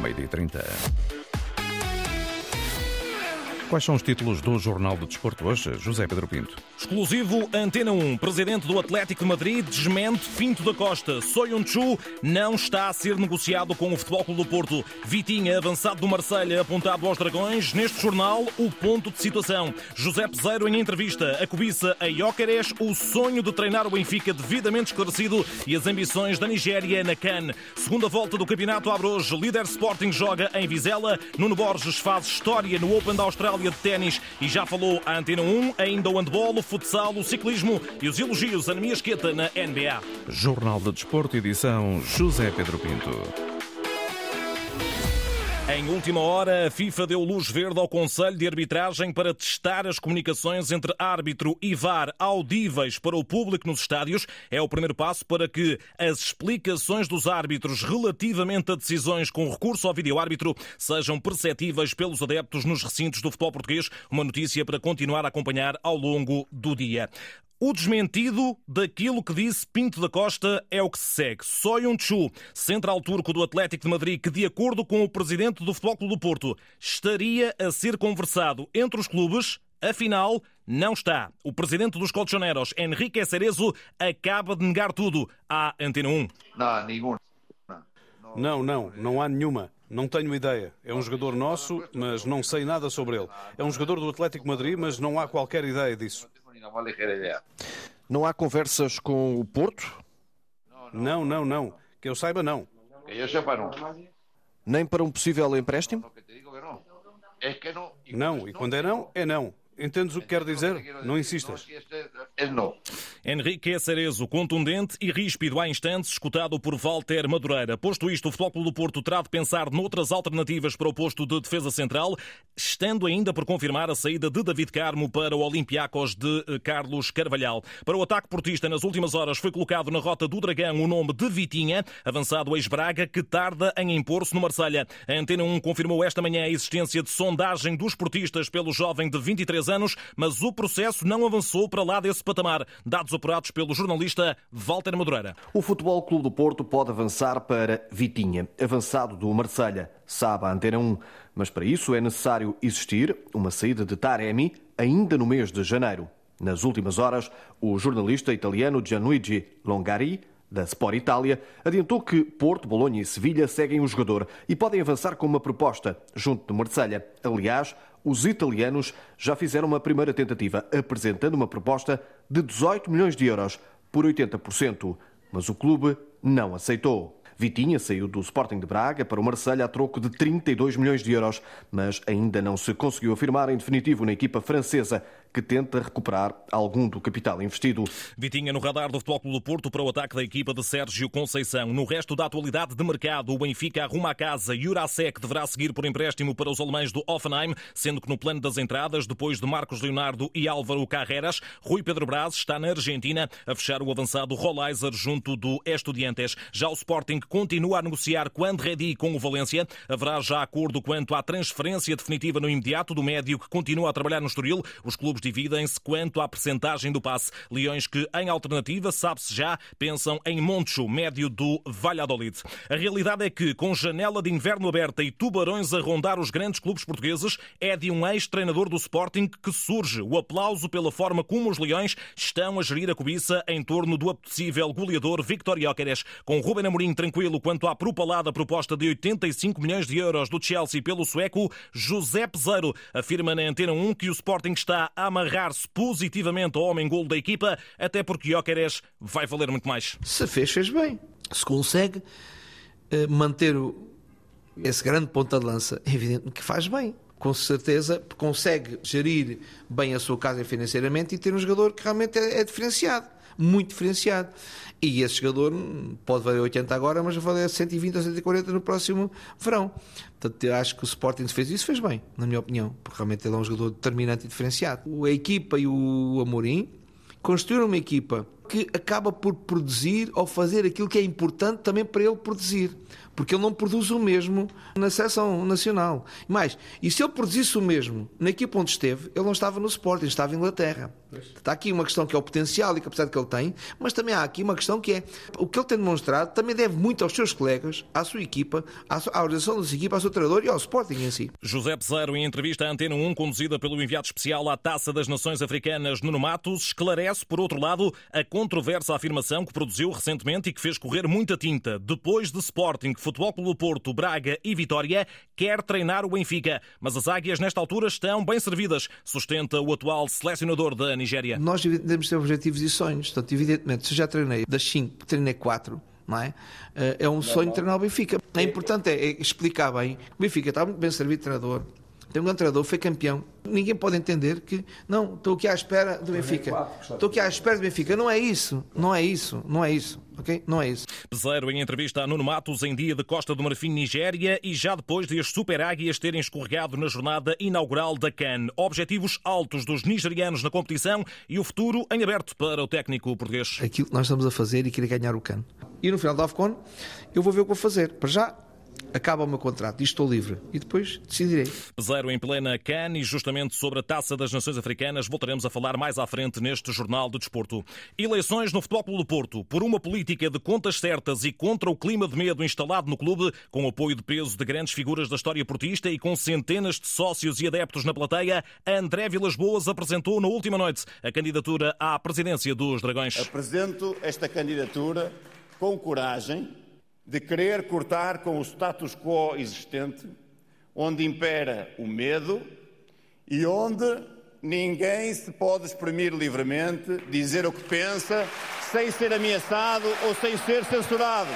meio-dia 30. Quais são os títulos do Jornal do Desporto hoje? José Pedro Pinto. Exclusivo Antena 1. Presidente do Atlético de Madrid desmente Pinto da Costa. Soyuncu não está a ser negociado com o Futebol Clube do Porto. Vitinha, avançado do Marselha, apontado aos Dragões. Neste jornal, o ponto de situação. José Peseiro, em entrevista, a cobiça a Jóqueres, o sonho de treinar o Benfica devidamente esclarecido e as ambições da Nigéria na CAN. Segunda volta do Campeonato abre hoje. Líder Sporting joga em Vizela. Nuno Borges faz história no Open da Austrália de ténis e já falou a Antena 1, ainda o handball, o futsal, o ciclismo e os elogios a Esqueta na NBA. Jornal de Desporto, edição José Pedro Pinto. Em última hora, a FIFA deu luz verde ao Conselho de Arbitragem para testar as comunicações entre árbitro e VAR audíveis para o público nos estádios. É o primeiro passo para que as explicações dos árbitros relativamente a decisões com recurso ao vídeo-árbitro sejam perceptíveis pelos adeptos nos recintos do futebol português. Uma notícia para continuar a acompanhar ao longo do dia. O desmentido daquilo que disse Pinto da Costa é o que se segue. Soyun Chu, central turco do Atlético de Madrid, que, de acordo com o presidente do Futebol Clube do Porto, estaria a ser conversado entre os clubes, afinal, não está. O presidente dos Colchoneros, Henrique Cerezo, acaba de negar tudo à Antena 1. Não, nenhum. Não, não, não há nenhuma. Não tenho ideia. É um jogador nosso, mas não sei nada sobre ele. É um jogador do Atlético de Madrid, mas não há qualquer ideia disso. Não há conversas com o Porto? Não, não, não. Que eu saiba, não. Que eu saiba, não. Nem para um possível empréstimo? Não, e quando é não, é não. Entendes o que quero dizer? Não insistas. Henrique Cerezo, contundente e ríspido há instantes, escutado por Walter Madureira. Posto isto, o Futebol Clube do Porto terá de pensar noutras alternativas para o posto de defesa central, estando ainda por confirmar a saída de David Carmo para o Olympiacos de eh, Carlos Carvalhal. Para o ataque portista, nas últimas horas foi colocado na rota do Dragão o nome de Vitinha, avançado ex-Braga, que tarda em impor-se no Marselha. A Antena 1 confirmou esta manhã a existência de sondagem dos portistas pelo jovem de 23 anos, mas o processo não avançou para lá desse patamar. Dados apurados pelo jornalista Walter Madureira. O Futebol Clube do Porto pode avançar para Vitinha, avançado do Marselha, sabe a Antena 1. Mas para isso é necessário existir uma saída de Taremi ainda no mês de janeiro. Nas últimas horas, o jornalista italiano Gianluigi Longari da Sport Itália, adiantou que Porto, Bolonha e Sevilha seguem o jogador e podem avançar com uma proposta junto do Marselha. Aliás, os italianos já fizeram uma primeira tentativa, apresentando uma proposta de 18 milhões de euros por 80%, mas o clube não aceitou. Vitinha saiu do Sporting de Braga para o Marselha a troco de 32 milhões de euros, mas ainda não se conseguiu afirmar em definitivo na equipa francesa que tenta recuperar algum do capital investido. Vitinha no radar do Futebol Clube do Porto para o ataque da equipa de Sérgio Conceição. No resto da atualidade de mercado, o Benfica arruma a casa. Jurasek deverá seguir por empréstimo para os alemães do Offenheim, sendo que no plano das entradas, depois de Marcos Leonardo e Álvaro Carreras, Rui Pedro Braz está na Argentina a fechar o avançado Rolaiser junto do Estudiantes. Já o Sporting continua a negociar quando ready com o Valência. Haverá já acordo quanto à transferência definitiva no imediato do médio que continua a trabalhar no Estoril. Os clubes clubes dividem-se quanto à percentagem do passe. Leões que, em alternativa, sabe-se já, pensam em Moncho, médio do Valladolid. A realidade é que, com janela de inverno aberta e tubarões a rondar os grandes clubes portugueses, é de um ex-treinador do Sporting que surge o aplauso pela forma como os Leões estão a gerir a cobiça em torno do apetecível goleador Victor Jóqueres. Com Ruben Amorim tranquilo quanto à propalada proposta de 85 milhões de euros do Chelsea pelo sueco, José Peseiro afirma na Antena 1 que o Sporting está a amarrar-se positivamente ao homem-golo da equipa, até porque Jóqueres vai valer muito mais. Se fez, fez bem. Se consegue eh, manter esse grande ponta de lança, é evidente que faz bem. Com certeza consegue gerir bem a sua casa financeiramente e ter um jogador que realmente é, é diferenciado, muito diferenciado. E esse jogador pode valer 80 agora, mas vai valer 120 ou 140 no próximo verão. Portanto, eu acho que o Sporting fez isso, fez bem, na minha opinião, porque realmente ele é um jogador determinante e diferenciado. A equipa e o Amorim construíram uma equipa que acaba por produzir ou fazer aquilo que é importante também para ele produzir porque ele não produz o mesmo na seleção nacional. Mais, e se ele produzisse o mesmo na equipa onde esteve, ele não estava no Sporting, estava em Inglaterra. Pois. Está aqui uma questão que é o potencial e a capacidade que ele tem, mas também há aqui uma questão que é o que ele tem demonstrado também deve muito aos seus colegas, à sua equipa, à, sua, à organização da sua equipa, ao seu treinador e ao Sporting em si. José Pesaro, em entrevista à Antena 1, conduzida pelo enviado especial à Taça das Nações Africanas, Nuno Matos, esclarece, por outro lado, a controversa afirmação que produziu recentemente e que fez correr muita tinta. Depois de Sporting, Futebol Clube Porto, Braga e Vitória, quer treinar o Benfica. Mas as águias, nesta altura, estão bem servidas, sustenta o atual selecionador da Nigéria. Nós devemos ter objetivos e sonhos. Portanto, evidentemente, se já treinei das 5, treinei 4, não é? Eh, é um sonho treinar o Benfica. É importante é explicar bem. O Benfica está muito bem servido de treinador tem um grande treinador, foi campeão. Ninguém pode entender que, não, estou aqui à espera do Benfica. Estou aqui à espera do Benfica. Não é isso, não é isso, não é isso. ok? Não é isso. Peseiro em entrevista a Nuno Matos em dia de Costa do Marfim, Nigéria, e já depois de as Super Águias terem escorregado na jornada inaugural da CAN. Objetivos altos dos nigerianos na competição e o futuro em aberto para o técnico português. Aquilo que nós estamos a fazer e querer ganhar o CAN. E no final da AFCON, eu vou ver o que vou fazer. Para já, acaba o meu contrato e estou livre. E depois decidirei. Zero em plena CAN e justamente sobre a Taça das Nações Africanas voltaremos a falar mais à frente neste Jornal de Desporto. Eleições no Futebol Clube do Porto. Por uma política de contas certas e contra o clima de medo instalado no clube, com apoio de peso de grandes figuras da história portista e com centenas de sócios e adeptos na plateia, André Vilas Boas apresentou na última noite a candidatura à presidência dos Dragões. Apresento esta candidatura com coragem de querer cortar com o status quo existente, onde impera o medo e onde ninguém se pode exprimir livremente, dizer o que pensa, sem ser ameaçado ou sem ser censurado.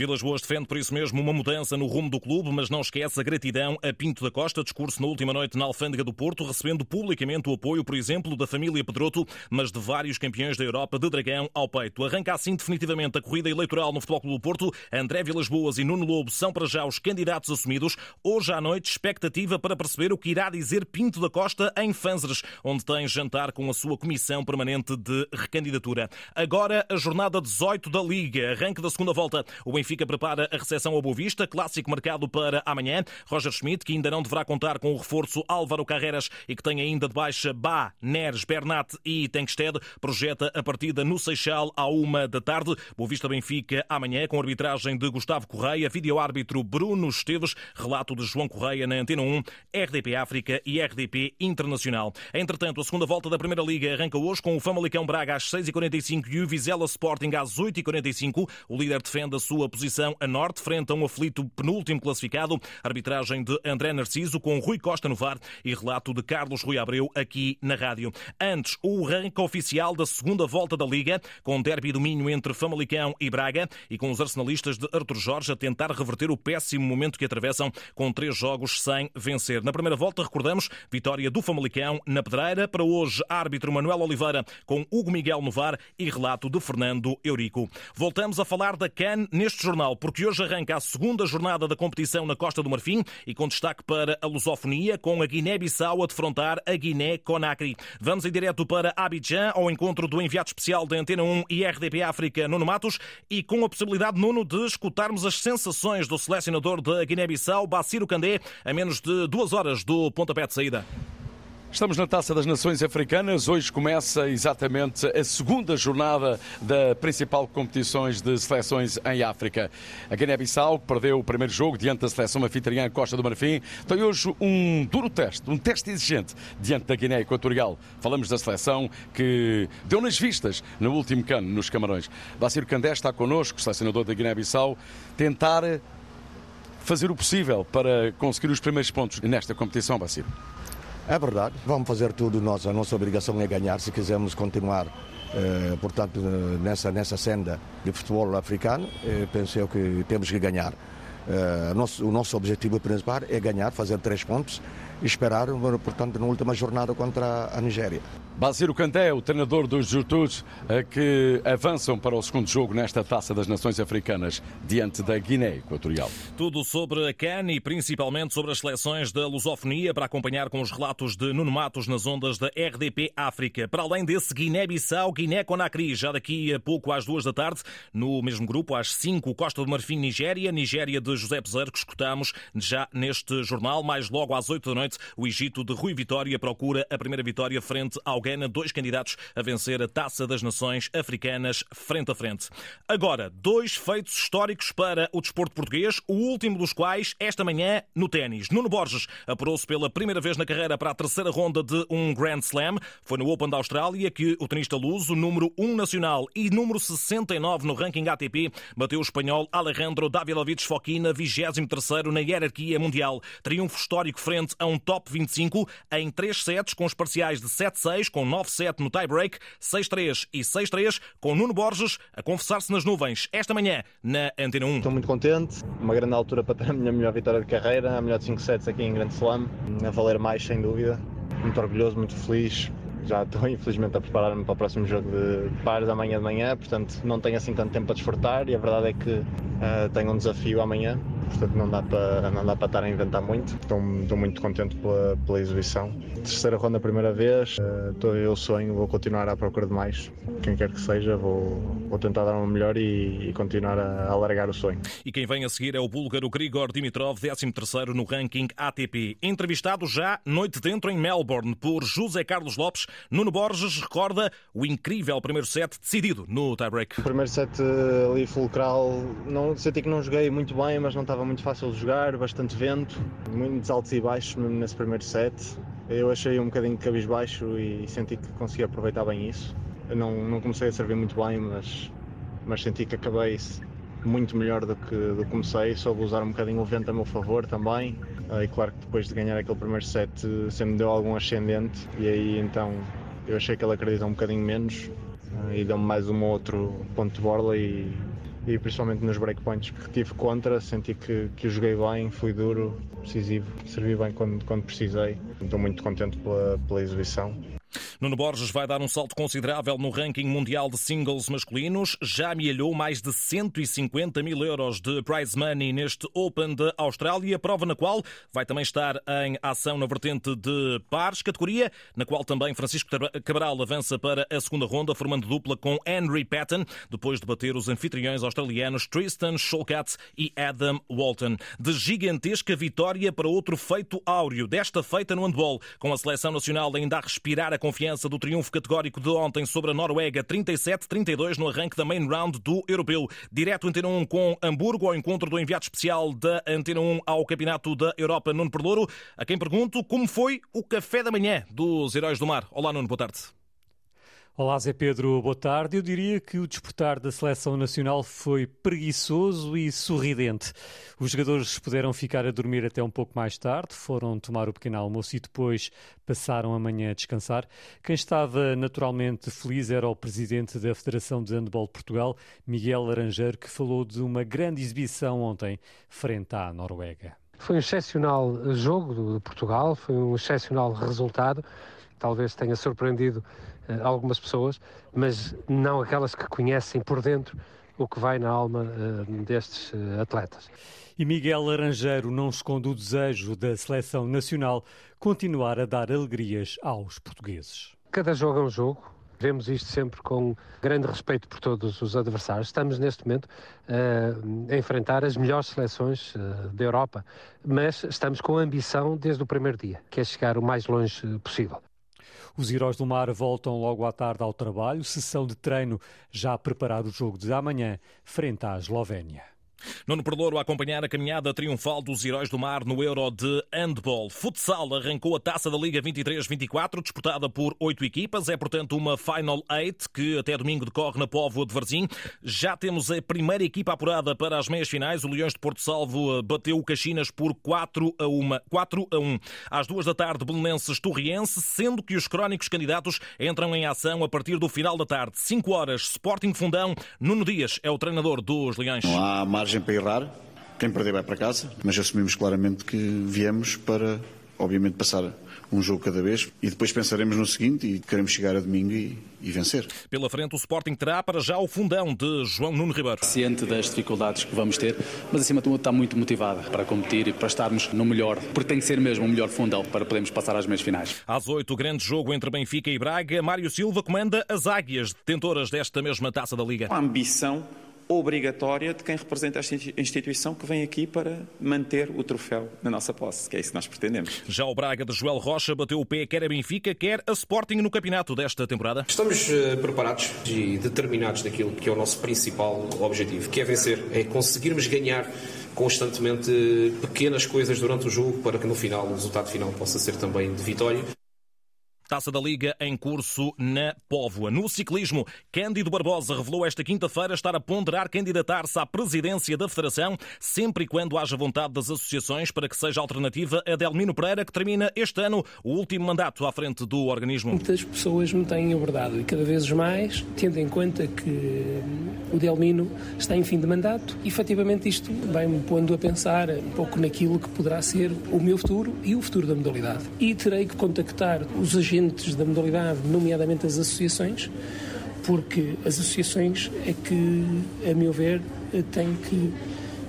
Vilas Boas defende por isso mesmo uma mudança no rumo do clube, mas não esquece a gratidão a Pinto da Costa, discurso na última noite na Alfândega do Porto, recebendo publicamente o apoio, por exemplo, da família Pedroto, mas de vários campeões da Europa de Dragão ao peito. Arranca assim definitivamente a corrida eleitoral no Futebol Clube do Porto. André Vilas Boas e Nuno Lobo são para já os candidatos assumidos. Hoje à noite, expectativa para perceber o que irá dizer Pinto da Costa em Fanzeres, onde tem jantar com a sua comissão permanente de recandidatura. Agora, a jornada 18 da Liga, arranque da segunda volta. O Benfica Benfica prepara a recepção ao Boa Vista, clássico marcado para amanhã. Roger Schmidt, que ainda não deverá contar com o reforço Álvaro Carreras e que tem ainda de baixa Bá, Neres, Bernat e Tenkstead, projeta a partida no Seixal à uma da tarde. Boa Vista Benfica amanhã com arbitragem de Gustavo Correia, vídeo-árbitro Bruno Esteves, relato de João Correia na Antena 1, RDP África e RDP Internacional. Entretanto, a segunda volta da Primeira Liga arranca hoje com o Famalicão Braga às 6h45 e o Vizela Sporting às 8h45. O líder defende a sua posição posição a norte, frente a um aflito penúltimo classificado. Arbitragem de André Narciso com Rui Costa no VAR e relato de Carlos Rui Abreu aqui na rádio. Antes, o ranking oficial da segunda volta da Liga, com derby domínio entre Famalicão e Braga e com os arsenalistas de Artur Jorge a tentar reverter o péssimo momento que atravessam com três jogos sem vencer. Na primeira volta, recordamos, vitória do Famalicão na Pedreira. Para hoje, árbitro Manuel Oliveira com Hugo Miguel no VAR e relato de Fernando Eurico. Voltamos a falar da CAN neste jornal, porque hoje arranca a segunda jornada da competição na Costa do Marfim e com destaque para a lusofonia, com a Guiné-Bissau a defrontar a Guiné-Conakry. Vamos em direto para Abidjan, ao encontro do enviado especial da Antena 1 e RDP África, Nuno Matos, e com a possibilidade, Nuno, de escutarmos as sensações do selecionador da Guiné-Bissau, Baciro Candé, a menos de duas horas do pontapé de saída. Estamos na Taça das Nações Africanas. Hoje começa exatamente a segunda jornada da principal competições de seleções em África. A Guiné-Bissau perdeu o primeiro jogo diante da seleção anfitriã Costa do Marfim. Tem hoje um duro teste, um teste exigente diante da Guiné Equatorial. Falamos da seleção que deu nas vistas no último cano nos Camarões. Bacir Candé está connosco, selecionador da Guiné-Bissau, tentar fazer o possível para conseguir os primeiros pontos nesta competição, Bacir. É verdade, vamos fazer tudo nós. A nossa obrigação é ganhar se quisermos continuar, eh, portanto, nessa, nessa senda de futebol africano. Eh, penso eu que temos que ganhar. Eh, nosso, o nosso objetivo principal é ganhar, fazer três pontos esperar, portanto, na última jornada contra a Nigéria. Basílio Canté, o treinador dos Juventudes, eh, que avançam para o segundo jogo nesta Taça das Nações Africanas diante da Guiné Equatorial. Tudo sobre a CAN e principalmente sobre as seleções da lusofonia para acompanhar com os relatos de Nuno Matos nas ondas da RDP África. Para além desse, Guiné-Bissau, Guiné-Conakry, já daqui a pouco às duas da tarde, no mesmo grupo, às cinco, Costa do Marfim, Nigéria, Nigéria de José Peseiro, que escutamos já neste jornal. Mais logo às oito da noite, o Egito de Rui Vitória procura a primeira vitória frente ao Ghana, dois candidatos a vencer a Taça das Nações Africanas frente a frente. Agora, dois feitos históricos para o desporto português, o último dos quais esta manhã no ténis. Nuno Borges apurou-se pela primeira vez na carreira para a terceira ronda de um Grand Slam. Foi no Open da Austrália que o tenista luso, número 1 nacional e número 69 no ranking ATP, bateu o espanhol Alejandro Davidovic Fokina, 23º na hierarquia mundial. Triunfo histórico frente a um top 25 em três sets com os parciais de 7-6, com 9-7 no tie-break, 6-3 e 6-3, com Nuno Borges a confessar-se nas nuvens esta manhã na Antena 1. Estou muito contente, uma grande altura para ter a minha melhor vitória de carreira, a melhor de 5 sets aqui em Grande Slam, a valer mais sem dúvida. Muito orgulhoso, muito feliz. Já estou infelizmente a preparar-me para o próximo jogo de pares amanhã de manhã, portanto não tenho assim tanto tempo para desfrutar e a verdade é que uh, tenho um desafio amanhã portanto não dá para, não dá para estar a inventar muito. Estou, estou muito contente pela, pela exibição. Terceira ronda, primeira vez, uh, estou, eu sonho, vou continuar à procura de mais. Quem quer que seja, vou, vou tentar dar uma melhor e, e continuar a, a alargar o sonho. E quem vem a seguir é o búlgaro Grigor Dimitrov, 13 no ranking ATP. Entrevistado já noite dentro em Melbourne por José Carlos Lopes, Nuno Borges recorda o incrível primeiro set decidido no tie-break. O primeiro set eh, ali fulcral, não, senti que não joguei muito bem, mas não estava estava muito fácil de jogar, bastante vento, muitos altos e baixos nesse primeiro set. Eu achei um bocadinho cabisbaixo e senti que consegui aproveitar bem isso. Eu não, não comecei a servir muito bem, mas, mas senti que acabei muito melhor do que, do comecei. Soube usar um bocadinho o vento a meu favor também. E claro que depois de ganhar aquele primeiro set sempre deu algum ascendente e aí então eu achei que ele acreditou um bocadinho menos e deu-me mais um outro ponto de borla e e principalmente nos breakpoints que tive contra, senti que, que o joguei bem, fui duro, decisivo, servi bem quando, quando precisei. Estou muito contente pela, pela exibição. Nuno Borges vai dar um salto considerável no ranking mundial de singles masculinos. Já amealhou mais de 150 mil euros de prize money neste Open de Austrália, prova na qual vai também estar em ação na vertente de pares, categoria na qual também Francisco Cabral avança para a segunda ronda, formando dupla com Henry Patton, depois de bater os anfitriões australianos Tristan Shulkat e Adam Walton. De gigantesca vitória para outro feito áureo, desta feita no handball, com a seleção nacional ainda a respirar a confiança do triunfo categórico de ontem sobre a Noruega, 37-32 no arranque da main round do Europeu. Direto Antena 1 com Hamburgo, ao encontro do enviado especial da Antena 1 ao Campeonato da Europa, Nuno Perlouro, a quem pergunto como foi o café da manhã dos Heróis do Mar. Olá, Nuno, boa tarde. Olá, Zé Pedro, boa tarde. Eu diria que o despertar da seleção nacional foi preguiçoso e sorridente. Os jogadores puderam ficar a dormir até um pouco mais tarde, foram tomar o pequeno almoço e depois passaram a manhã a descansar. Quem estava naturalmente feliz era o presidente da Federação de Handball de Portugal, Miguel Laranjeiro, que falou de uma grande exibição ontem frente à Noruega. Foi um excepcional jogo de Portugal, foi um excepcional resultado. Talvez tenha surpreendido eh, algumas pessoas, mas não aquelas que conhecem por dentro o que vai na alma uh, destes uh, atletas. E Miguel Laranjeiro não esconde o desejo da seleção nacional continuar a dar alegrias aos portugueses. Cada jogo é um jogo. Vemos isto sempre com grande respeito por todos os adversários. Estamos neste momento uh, a enfrentar as melhores seleções da Europa, mas estamos com a ambição desde o primeiro dia, que é chegar o mais longe possível. Os Heróis do Mar voltam logo à tarde ao trabalho, sessão de treino já a preparar o jogo de amanhã frente à Eslovénia. Nuno Perlouro a acompanhar a caminhada triunfal dos Heróis do Mar no Euro de Handball. Futsal arrancou a taça da Liga 23-24, disputada por oito equipas. É, portanto, uma Final Eight que até domingo decorre na Póvoa de Varzim. Já temos a primeira equipa apurada para as meias finais. O Leões de Porto Salvo eh, bateu o Caxinas por 4 a 1. 4 a 1. Às duas da tarde, Belenenses Torriense, sendo que os crónicos candidatos entram em ação a partir do final da tarde. 5 horas, Sporting Fundão. Nuno Dias é o treinador dos Leões. Não há margem para errar. Quem perder vai para casa, mas assumimos claramente que viemos para obviamente, passar um jogo cada vez e depois pensaremos no seguinte e queremos chegar a domingo e, e, vencer. Pela frente, o Sporting terá para já o fundão de João Nuno Ribeiro. Ciente das dificuldades que vamos ter, mas acima de tudo está muito motivada para competir e para estarmos no melhor, porque tem que ser mesmo o melhor fundão para podermos passar às meias finais. Às oito, o grande jogo entre Benfica e Braga. Mário Silva comanda as águias, detentoras desta mesma taça da Liga. A ambição obrigatória de quem representa esta instituição que vem aqui para manter o troféu na nossa posse, que é isso que nós pretendemos. Já o Braga de Joel Rocha bateu o pé quer a Benfica, quer a Sporting no campeonato desta temporada. Estamos eh, preparados e determinados daquilo que é o nosso principal objetivo, que é vencer, é conseguirmos ganhar constantemente pequenas coisas durante o jogo para que no final o resultado final possa ser também de vitória. Taça da Liga em curso na Póvoa. No ciclismo, Cândido Barbosa revelou esta quinta-feira estar a ponderar candidatar-se à presidência da Federação, sempre e quando haja vontade das associações para que seja alternativa a Delmino Pereira, que termina este ano o último mandato à frente do organismo. Muitas pessoas me têm abordado e cada vez mais, tendo em conta que o Delmino está em fim de mandato, e efetivamente isto vai-me pondo a pensar um pouco naquilo que poderá ser o meu futuro e o futuro da modalidade. E terei que contactar os agentes agentes da modalidade, nomeadamente as associações, porque as associações é que, a meu ver, têm que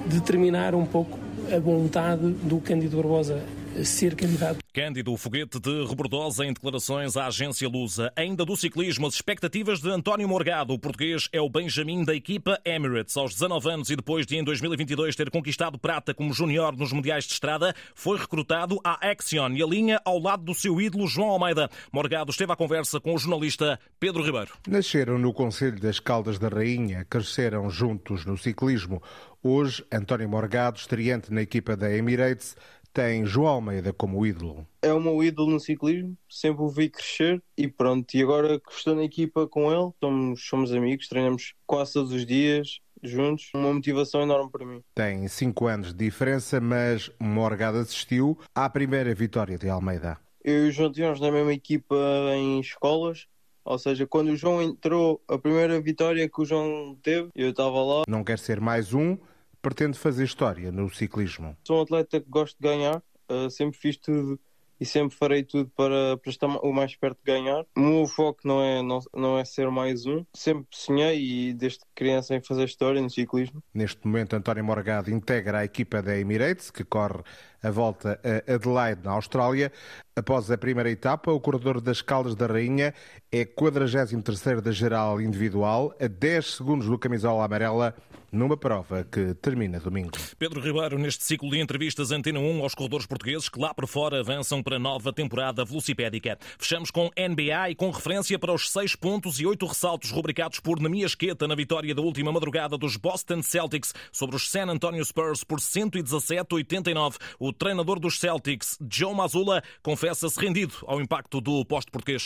determinar um pouco a vontade do Cândido Barbosa ser candidato. Cândido, foguete de Rebordosa em declarações à agência Lusa. Ainda do ciclismo, as expectativas de António Morgado. O português é o Benjamin da equipa Emirates. Aos 19 anos e depois de em 2022 ter conquistado prata como júnior nos Mundiais de Estrada, foi recrutado à Axion e alinha ao lado do seu ídolo João Almeida. Morgado esteve à conversa com o jornalista Pedro Ribeiro. Nasceram no Conselho das Caldas da Rainha, cresceram juntos no ciclismo. Hoje, António Morgado, estreante na equipa da Emirates, tem João Almeida como ídolo? É o meu ídolo no ciclismo, sempre o vi crescer e pronto. E agora que estou na equipa com ele, somos, somos amigos, treinamos quase todos os dias juntos, uma motivação enorme para mim. Tem cinco anos de diferença, mas Morgado assistiu à primeira vitória de Almeida. Eu e o João tivemos na mesma equipa em escolas, ou seja, quando o João entrou, a primeira vitória que o João teve, eu estava lá. Não quer ser mais um, pretende fazer história no ciclismo? Sou um atleta que gosto de ganhar, uh, sempre fiz tudo e sempre farei tudo para, para estar o mais perto de ganhar. O meu foco não é, não, não é ser mais um. Sempre sonhei e desde criança em fazer história no ciclismo. Neste momento, António Morgado integra a equipa da Emirates, que corre a volta a Adelaide, na Austrália. Após a primeira etapa, o corredor das Caldas da Rainha é 43º da geral individual, a 10 segundos do camisola amarela numa prova que termina domingo. Pedro Ribeiro, neste ciclo de entrevistas Antena 1 aos corredores portugueses que lá por fora avançam para a nova temporada velocipédica. Fechamos com NBA e com referência para os seis pontos e oito ressaltos rubricados por Namias Queta na vitória da última madrugada dos Boston Celtics sobre os San Antonio Spurs por 117-89. O treinador dos Celtics, Joe Mazzulla, confessa-se rendido ao impacto do posto português.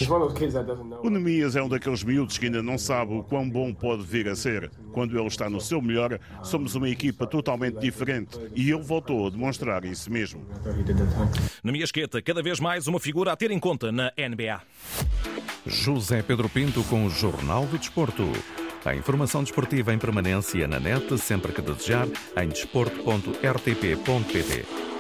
O Namias é um daqueles miúdos que ainda não sabe o quão bom pode vir a ser. Quando ele está no seu melhor somos uma equipa totalmente diferente e ele voltou a demonstrar isso mesmo. Na minha esqueta, cada vez mais uma figura a ter em conta na NBA. José Pedro Pinto com o Jornal do Desporto. A informação desportiva em permanência na net, sempre que desejar, em desporto.rtp.pt.